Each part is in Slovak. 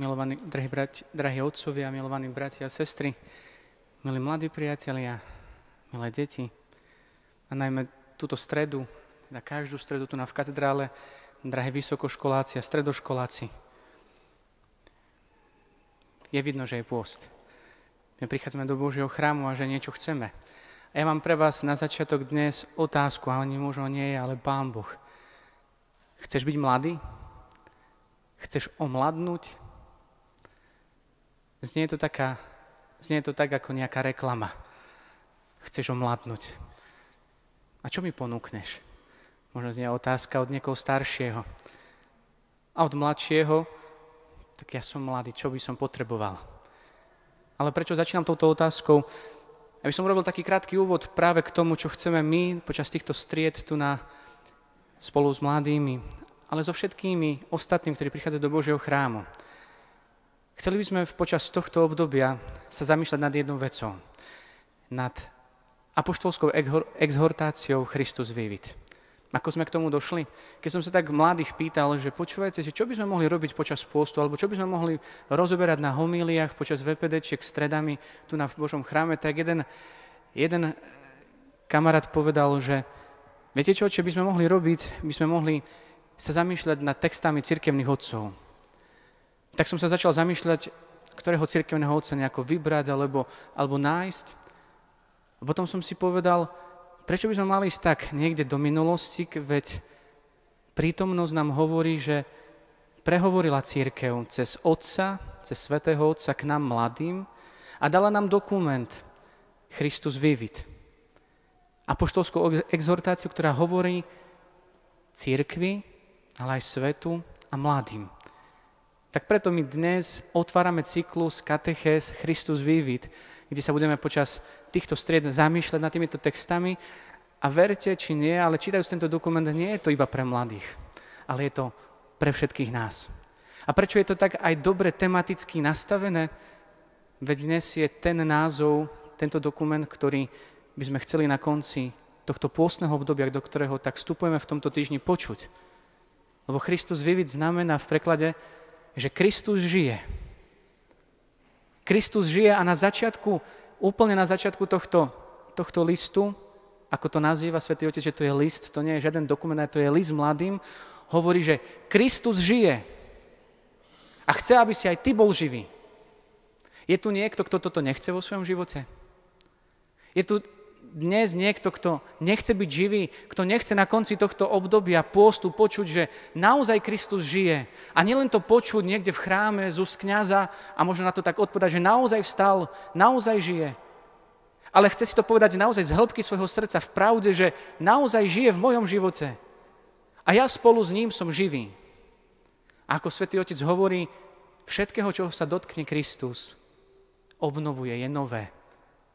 milovaní, drahí, brať, drahí otcovia, milovaní bratia a sestry, milí mladí priatelia, milé deti a najmä túto stredu, na každú stredu tu na v katedrále, drahí vysokoškoláci a stredoškoláci. Je vidno, že je pôst. My prichádzame do Božieho chrámu a že niečo chceme. A ja mám pre vás na začiatok dnes otázku, a oni možno nie je, ale Pán Boh. Chceš byť mladý? Chceš omladnúť? Znie to, taká, znie to tak ako nejaká reklama. Chceš omladnúť. A čo mi ponúkneš? Možno znie otázka od niekoho staršieho. A od mladšieho, tak ja som mladý, čo by som potreboval? Ale prečo začínam touto otázkou? Aby som urobil taký krátky úvod práve k tomu, čo chceme my počas týchto stried tu na, spolu s mladými, ale so všetkými ostatnými, ktorí prichádzajú do Božieho chrámu. Chceli by sme počas tohto obdobia sa zamýšľať nad jednou vecou. Nad apoštolskou exhortáciou Christus Vivit. Ako sme k tomu došli? Keď som sa tak mladých pýtal, že počúvajte, že čo by sme mohli robiť počas pôstu, alebo čo by sme mohli rozoberať na homíliách počas VPDčiek stredami tu na Božom chráme, tak jeden, jeden kamarát povedal, že viete čo, čo by sme mohli robiť? By sme mohli sa zamýšľať nad textami cirkevných otcov. Tak som sa začal zamýšľať, ktorého cirkevného otca nejako vybrať alebo, alebo nájsť. A potom som si povedal, Prečo by sme mali ísť tak niekde do minulosti, veď prítomnosť nám hovorí, že prehovorila církev cez Otca, cez Svetého Otca k nám mladým a dala nám dokument Christus Vivit. Apoštolskú exhortáciu, ktorá hovorí církvi, ale aj svetu a mladým. Tak preto my dnes otvárame cyklus Kateches Christus Vivit, kde sa budeme počas týchto stried zamýšľať nad týmito textami a verte, či nie, ale čítajú tento dokument, nie je to iba pre mladých, ale je to pre všetkých nás. A prečo je to tak aj dobre tematicky nastavené? Veď dnes je ten názov, tento dokument, ktorý by sme chceli na konci tohto pôstneho obdobia, do ktorého tak vstupujeme v tomto týždni počuť. Lebo Kristus vyviť znamená v preklade, že Kristus žije. Kristus žije a na začiatku, úplne na začiatku tohto, tohto listu, ako to nazýva Svetý Otec, že to je list, to nie je žiaden dokument, to je list mladým, hovorí, že Kristus žije a chce, aby si aj ty bol živý. Je tu niekto, kto toto nechce vo svojom živote? Je tu dnes niekto, kto nechce byť živý, kto nechce na konci tohto obdobia pôstu počuť, že naozaj Kristus žije. A nielen to počuť niekde v chráme z úst kniaza a možno na to tak odpovedať, že naozaj vstal, naozaj žije. Ale chce si to povedať naozaj z hĺbky svojho srdca v pravde, že naozaj žije v mojom živote. A ja spolu s ním som živý. A ako svätý Otec hovorí, všetkého, čoho sa dotkne Kristus, obnovuje, je nové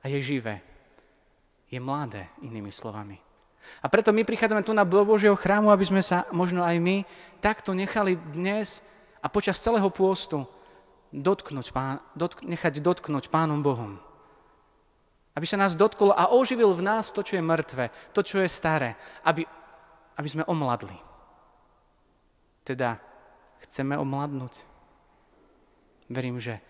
a je živé je mladé, inými slovami. A preto my prichádzame tu na Božieho chrámu, aby sme sa možno aj my takto nechali dnes a počas celého pôstu dotknúť, pán, dotk, nechať dotknúť Pánom Bohom. Aby sa nás dotkol a oživil v nás to, čo je mŕtve, to, čo je staré, aby, aby sme omladli. Teda chceme omladnúť. Verím, že,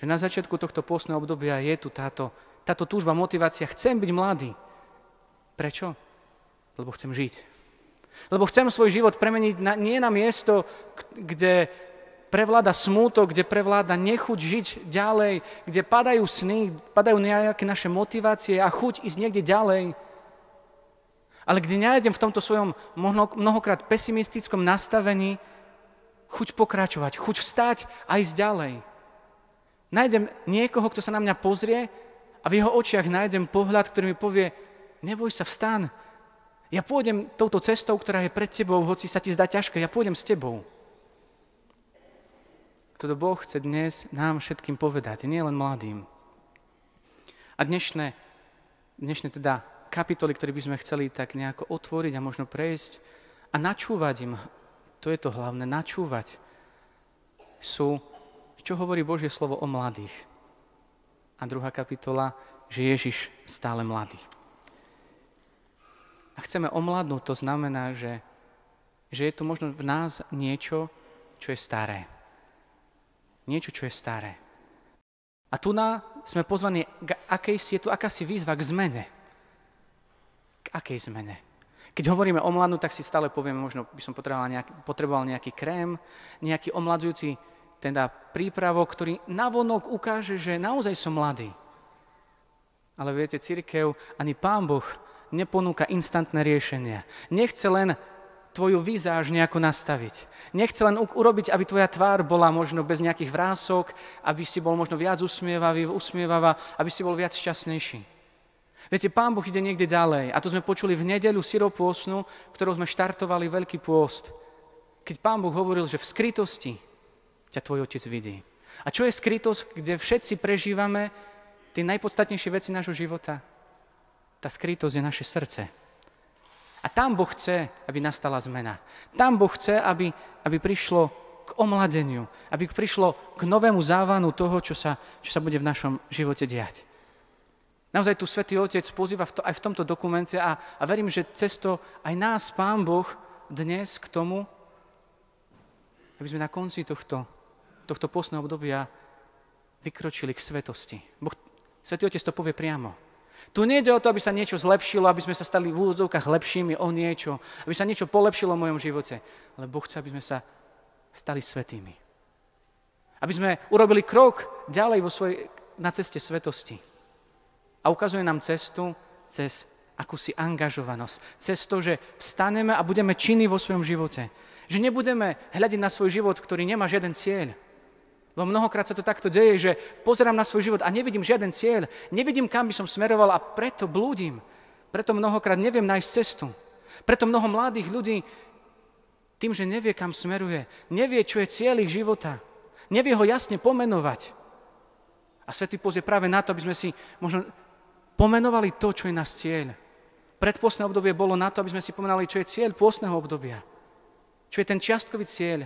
že na začiatku tohto pôstneho obdobia je tu táto táto túžba, motivácia. Chcem byť mladý. Prečo? Lebo chcem žiť. Lebo chcem svoj život premeniť na, nie na miesto, kde prevláda smútok, kde prevláda nechuť žiť ďalej, kde padajú sny, padajú nejaké naše motivácie a chuť ísť niekde ďalej. Ale kde nájdem v tomto svojom mnohokrát pesimistickom nastavení chuť pokračovať, chuť vstať a ísť ďalej. Nájdem niekoho, kto sa na mňa pozrie a v jeho očiach nájdem pohľad, ktorý mi povie, neboj sa, vstan. Ja pôjdem touto cestou, ktorá je pred tebou, hoci sa ti zdá ťažké, ja pôjdem s tebou. Toto Boh chce dnes nám všetkým povedať, nie len mladým. A dnešné, dnešné teda kapitoly, ktoré by sme chceli tak nejako otvoriť a možno prejsť a načúvať im, to je to hlavné, načúvať, sú, čo hovorí Božie slovo o mladých a druhá kapitola, že Ježiš stále mladý. A chceme omladnúť, to znamená, že, že je tu možno v nás niečo, čo je staré. Niečo, čo je staré. A tu na, sme pozvaní k akejsi, je tu akási výzva k zmene. K akej zmene? Keď hovoríme o mladnú, tak si stále povieme, možno by som potreboval nejaký, potreboval nejaký krém, nejaký omladzujúci teda prípravok, ktorý navonok ukáže, že naozaj som mladý. Ale viete, církev, ani Pán Boh neponúka instantné riešenia. Nechce len tvoju výzáž nejako nastaviť. Nechce len urobiť, aby tvoja tvár bola možno bez nejakých vrások, aby si bol možno viac usmievavý, usmievavá, aby si bol viac šťastnejší. Viete, Pán Boh ide niekde ďalej. A to sme počuli v nedeľu syropôsnu, ktorou sme štartovali Veľký pôst. Keď Pán Boh hovoril, že v skrytosti ťa tvoj otec vidí. A čo je skrytosť, kde všetci prežívame tie najpodstatnejšie veci nášho života? Tá skrytosť je naše srdce. A tam Boh chce, aby nastala zmena. Tam Boh chce, aby, aby prišlo k omladeniu, aby prišlo k novému závanu toho, čo sa, čo sa bude v našom živote diať. Naozaj tu Svetý Otec pozýva v to, aj v tomto dokumente a, a verím, že cesto aj nás Pán Boh dnes k tomu, aby sme na konci tohto, tohto postného obdobia vykročili k svetosti. Boh, Svetý Otec to povie priamo. Tu nejde o to, aby sa niečo zlepšilo, aby sme sa stali v úvodzovkách lepšími o niečo, aby sa niečo polepšilo v mojom živote. Ale Boh chce, aby sme sa stali svetými. Aby sme urobili krok ďalej vo svojej, na ceste svetosti. A ukazuje nám cestu cez akúsi angažovanosť. Cez to, že vstaneme a budeme činní vo svojom živote. Že nebudeme hľadiť na svoj život, ktorý nemá žiaden cieľ. Lebo mnohokrát sa to takto deje, že pozerám na svoj život a nevidím žiaden cieľ, nevidím, kam by som smeroval a preto blúdim. Preto mnohokrát neviem nájsť cestu. Preto mnoho mladých ľudí tým, že nevie, kam smeruje, nevie, čo je cieľ ich života, nevie ho jasne pomenovať. A Svetý Poz je práve na to, aby sme si možno pomenovali to, čo je náš cieľ. Predpôstne obdobie bolo na to, aby sme si pomenali, čo je cieľ pôstneho obdobia. Čo je ten čiastkový cieľ,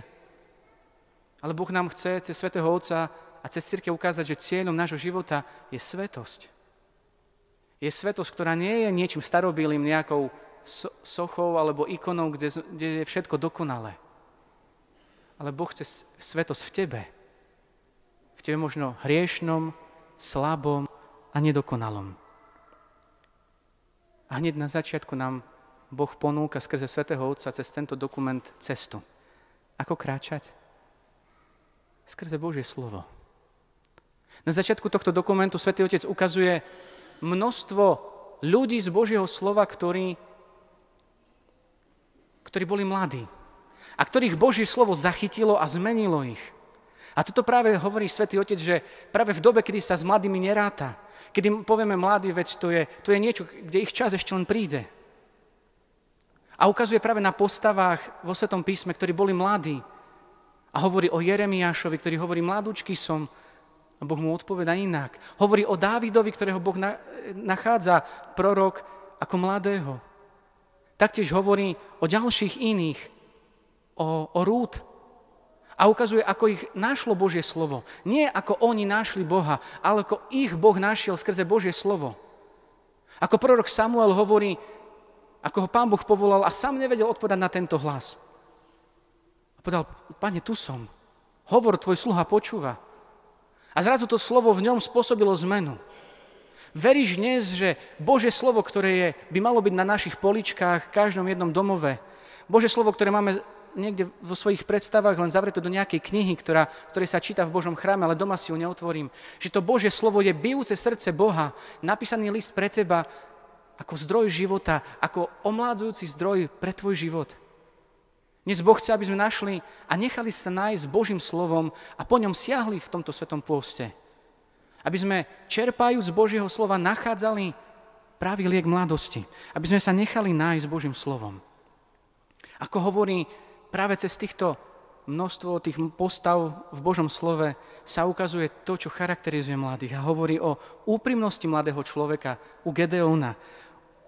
ale Boh nám chce cez Svetého Otca a cez církev ukázať, že cieľom nášho života je svetosť. Je svetosť, ktorá nie je niečím starobilým, nejakou sochou alebo ikonou, kde, kde je všetko dokonalé. Ale Boh chce svetosť v tebe. V tebe možno hriešnom, slabom a nedokonalom. A hneď na začiatku nám Boh ponúka skrze Svetého Otca cez tento dokument cestu. Ako kráčať? Skrze Božie slovo. Na začiatku tohto dokumentu Svetý Otec ukazuje množstvo ľudí z Božieho slova, ktorí, ktorí boli mladí a ktorých Božie slovo zachytilo a zmenilo ich. A toto práve hovorí Svetý Otec, že práve v dobe, kedy sa s mladými neráta, kedy povieme mladý, veď to je, to je niečo, kde ich čas ešte len príde. A ukazuje práve na postavách vo Svetom písme, ktorí boli mladí, a hovorí o Jeremiášovi, ktorý hovorí, mladúčky som. A Boh mu odpoveda inak. Hovorí o Dávidovi, ktorého Boh nachádza, prorok, ako mladého. Taktiež hovorí o ďalších iných, o, o Rút. A ukazuje, ako ich našlo Božie slovo. Nie ako oni našli Boha, ale ako ich Boh našiel skrze Božie slovo. Ako prorok Samuel hovorí, ako ho pán Boh povolal a sám nevedel odpovedať na tento hlas. Povedal, pane, tu som. Hovor, tvoj sluha počúva. A zrazu to slovo v ňom spôsobilo zmenu. Veríš dnes, že Bože slovo, ktoré je, by malo byť na našich poličkách, v každom jednom domove, Bože slovo, ktoré máme niekde vo svojich predstavách len zavreté do nejakej knihy, ktorá, ktorej sa číta v Božom chráme, ale doma si ju neotvorím. Že to Božie slovo je bijúce srdce Boha, napísaný list pre teba ako zdroj života, ako omládzujúci zdroj pre tvoj život. Dnes Boh chce, aby sme našli a nechali sa nájsť Božím slovom a po ňom siahli v tomto svetom pôste. Aby sme čerpajúc z Božieho slova nachádzali pravý liek mladosti. Aby sme sa nechali nájsť Božím slovom. Ako hovorí práve cez týchto množstvo tých postav v Božom slove sa ukazuje to, čo charakterizuje mladých a hovorí o úprimnosti mladého človeka u Gedeona,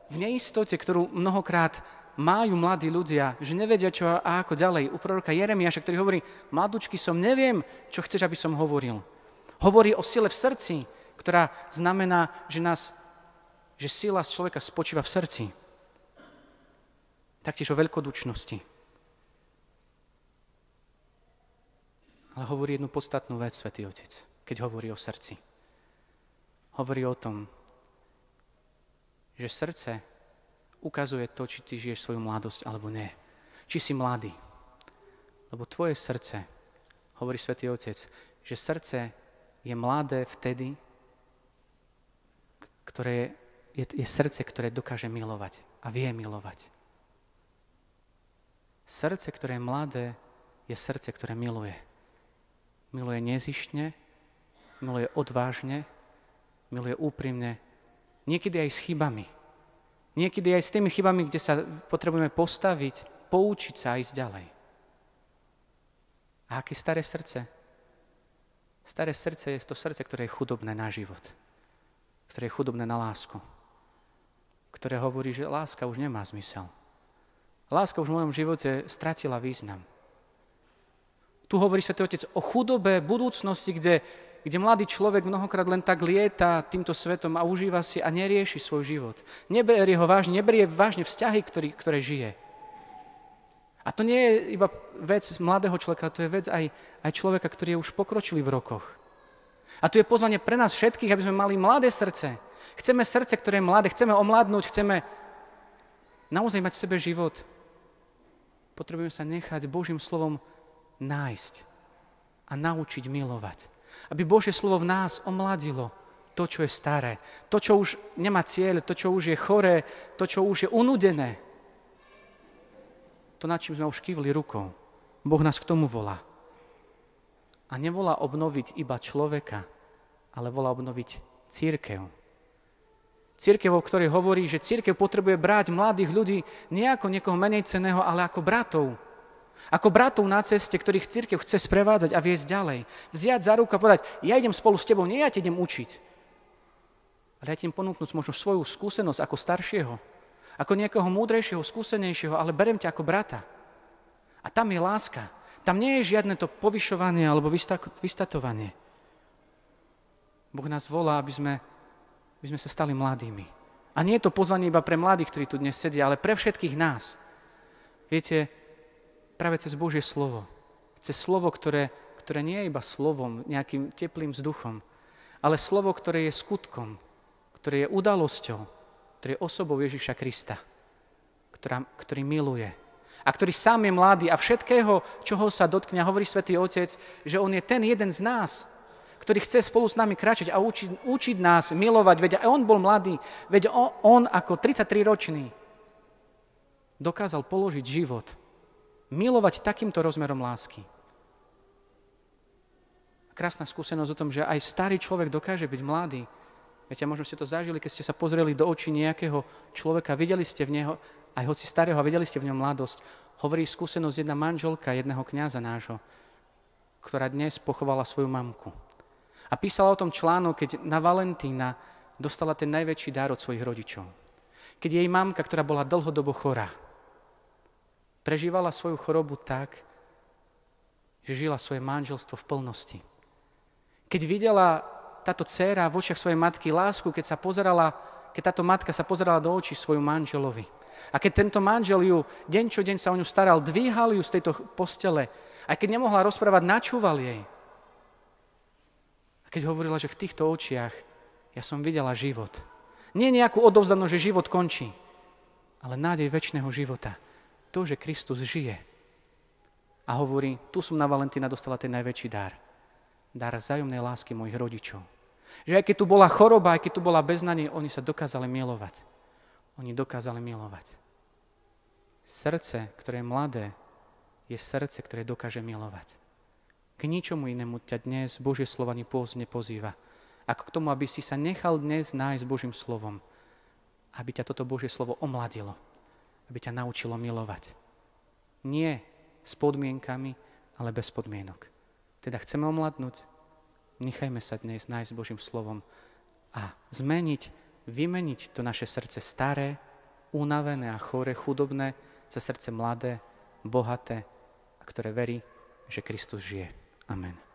v neistote, ktorú mnohokrát majú mladí ľudia, že nevedia čo a ako ďalej. U proroka Jeremiaša, ktorý hovorí, mladúčky som, neviem, čo chceš, aby som hovoril. Hovorí o sile v srdci, ktorá znamená, že, nás, že sila človeka spočíva v srdci. Taktiež o veľkodučnosti. Ale hovorí jednu podstatnú vec, Svetý Otec, keď hovorí o srdci. Hovorí o tom, že srdce ukazuje to, či ty žiješ svoju mladosť alebo nie. Či si mladý. Lebo tvoje srdce, hovorí Svetý Otec, že srdce je mladé vtedy, ktoré je, je srdce, ktoré dokáže milovať a vie milovať. Srdce, ktoré je mladé, je srdce, ktoré miluje. Miluje nezištne, miluje odvážne, miluje úprimne, niekedy aj s chybami. Niekedy aj s tými chybami, kde sa potrebujeme postaviť, poučiť sa a ísť ďalej. A aké staré srdce? Staré srdce je to srdce, ktoré je chudobné na život. Ktoré je chudobné na lásku. Ktoré hovorí, že láska už nemá zmysel. Láska už v mojom živote stratila význam. Tu hovorí Svetý Otec o chudobe budúcnosti, kde, kde mladý človek mnohokrát len tak lieta týmto svetom a užíva si a nerieši svoj život. Neberie ho vážne, neberie vážne vzťahy, ktorý, ktoré žije. A to nie je iba vec mladého človeka, to je vec aj, aj človeka, ktorý je už pokročilý v rokoch. A tu je pozvanie pre nás všetkých, aby sme mali mladé srdce. Chceme srdce, ktoré je mladé, chceme omladnúť, chceme naozaj mať v sebe život. Potrebujeme sa nechať Božím slovom nájsť a naučiť milovať. Aby Božie slovo v nás omladilo to, čo je staré, to, čo už nemá cieľ, to, čo už je choré, to, čo už je unudené. To, nad čím sme už kývli rukou. Boh nás k tomu volá. A nevolá obnoviť iba človeka, ale volá obnoviť církev. Církev, o ktorej hovorí, že církev potrebuje brať mladých ľudí nie ako niekoho menej ceného, ale ako bratov, ako bratov na ceste, ktorých církev chce sprevádzať a viesť ďalej. Vziať za ruku a povedať, ja idem spolu s tebou, nie ja ti idem učiť. Ale ja ti idem ponúknuť možno svoju skúsenosť ako staršieho, ako niekoho múdrejšieho, skúsenejšieho, ale berem ťa ako brata. A tam je láska. Tam nie je žiadne to povyšovanie alebo vystatovanie. Boh nás volá, aby sme, aby sme sa stali mladými. A nie je to pozvanie iba pre mladých, ktorí tu dnes sedia, ale pre všetkých nás. Viete, práve cez Božie slovo. Cez slovo, ktoré, ktoré nie je iba slovom, nejakým teplým vzduchom, ale slovo, ktoré je skutkom, ktoré je udalosťou, ktoré je osobou Ježiša Krista, ktorá, ktorý miluje a ktorý sám je mladý a všetkého, čoho sa dotkne, hovorí Svetý Otec, že on je ten jeden z nás, ktorý chce spolu s nami kráčať a učiť, učiť nás milovať. Veď on bol mladý, veď on, on ako 33-ročný dokázal položiť život milovať takýmto rozmerom lásky. Krásna skúsenosť o tom, že aj starý človek dokáže byť mladý. Viete, možno ste to zažili, keď ste sa pozreli do očí nejakého človeka, videli ste v neho, aj hoci starého, videli ste v ňom mladosť. Hovorí skúsenosť jedna manželka jedného kňaza nášho, ktorá dnes pochovala svoju mamku. A písala o tom článok, keď na Valentína dostala ten najväčší dar od svojich rodičov. Keď jej mamka, ktorá bola dlhodobo chorá, prežívala svoju chorobu tak, že žila svoje manželstvo v plnosti. Keď videla táto dcéra v očiach svojej matky lásku, keď sa pozerala, keď táto matka sa pozerala do očí svoju manželovi. A keď tento manžel ju deň čo deň sa o ňu staral, dvíhal ju z tejto postele, aj keď nemohla rozprávať, načúval jej. A keď hovorila, že v týchto očiach ja som videla život. Nie nejakú odovzdanosť, že život končí, ale nádej väčšného života to, že Kristus žije. A hovorí, tu som na Valentína dostala ten najväčší dar. Dar zájomnej lásky mojich rodičov. Že aj keď tu bola choroba, aj keď tu bola beznanie, oni sa dokázali milovať. Oni dokázali milovať. Srdce, ktoré je mladé, je srdce, ktoré dokáže milovať. K ničomu inému ťa dnes Božie slovo ani pôzne pozýva. Ako k tomu, aby si sa nechal dnes nájsť Božím slovom. Aby ťa toto Božie slovo omladilo aby ťa naučilo milovať. Nie s podmienkami, ale bez podmienok. Teda chceme omladnúť, nechajme sa dnes nájsť Božím slovom a zmeniť, vymeniť to naše srdce staré, unavené a chore, chudobné za srdce mladé, bohaté a ktoré verí, že Kristus žije. Amen.